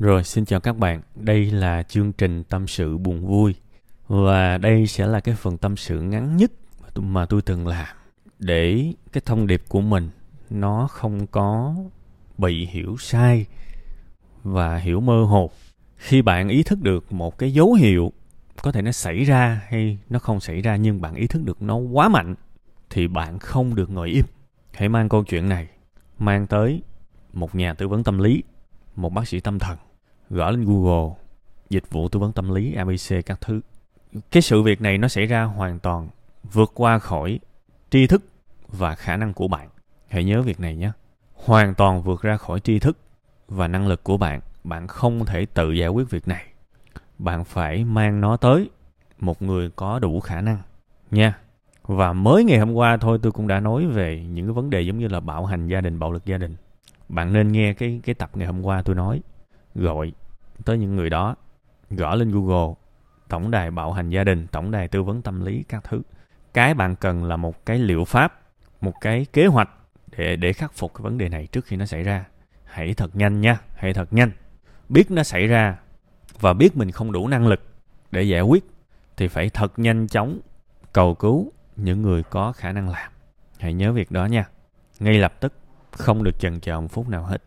Rồi, xin chào các bạn. Đây là chương trình tâm sự buồn vui. Và đây sẽ là cái phần tâm sự ngắn nhất mà tôi từng làm. Để cái thông điệp của mình nó không có bị hiểu sai và hiểu mơ hồ. Khi bạn ý thức được một cái dấu hiệu có thể nó xảy ra hay nó không xảy ra nhưng bạn ý thức được nó quá mạnh thì bạn không được ngồi im. Hãy mang câu chuyện này mang tới một nhà tư vấn tâm lý, một bác sĩ tâm thần gõ lên Google dịch vụ tư vấn tâm lý ABC các thứ. Cái sự việc này nó xảy ra hoàn toàn vượt qua khỏi tri thức và khả năng của bạn. Hãy nhớ việc này nhé. Hoàn toàn vượt ra khỏi tri thức và năng lực của bạn. Bạn không thể tự giải quyết việc này. Bạn phải mang nó tới một người có đủ khả năng nha. Và mới ngày hôm qua thôi tôi cũng đã nói về những cái vấn đề giống như là bạo hành gia đình, bạo lực gia đình. Bạn nên nghe cái cái tập ngày hôm qua tôi nói gọi tới những người đó, gõ lên google, tổng đài bạo hành gia đình, tổng đài tư vấn tâm lý các thứ. Cái bạn cần là một cái liệu pháp, một cái kế hoạch để để khắc phục cái vấn đề này trước khi nó xảy ra. Hãy thật nhanh nha, hãy thật nhanh. Biết nó xảy ra và biết mình không đủ năng lực để giải quyết thì phải thật nhanh chóng cầu cứu những người có khả năng làm. Hãy nhớ việc đó nha. Ngay lập tức, không được chần chờ một phút nào hết.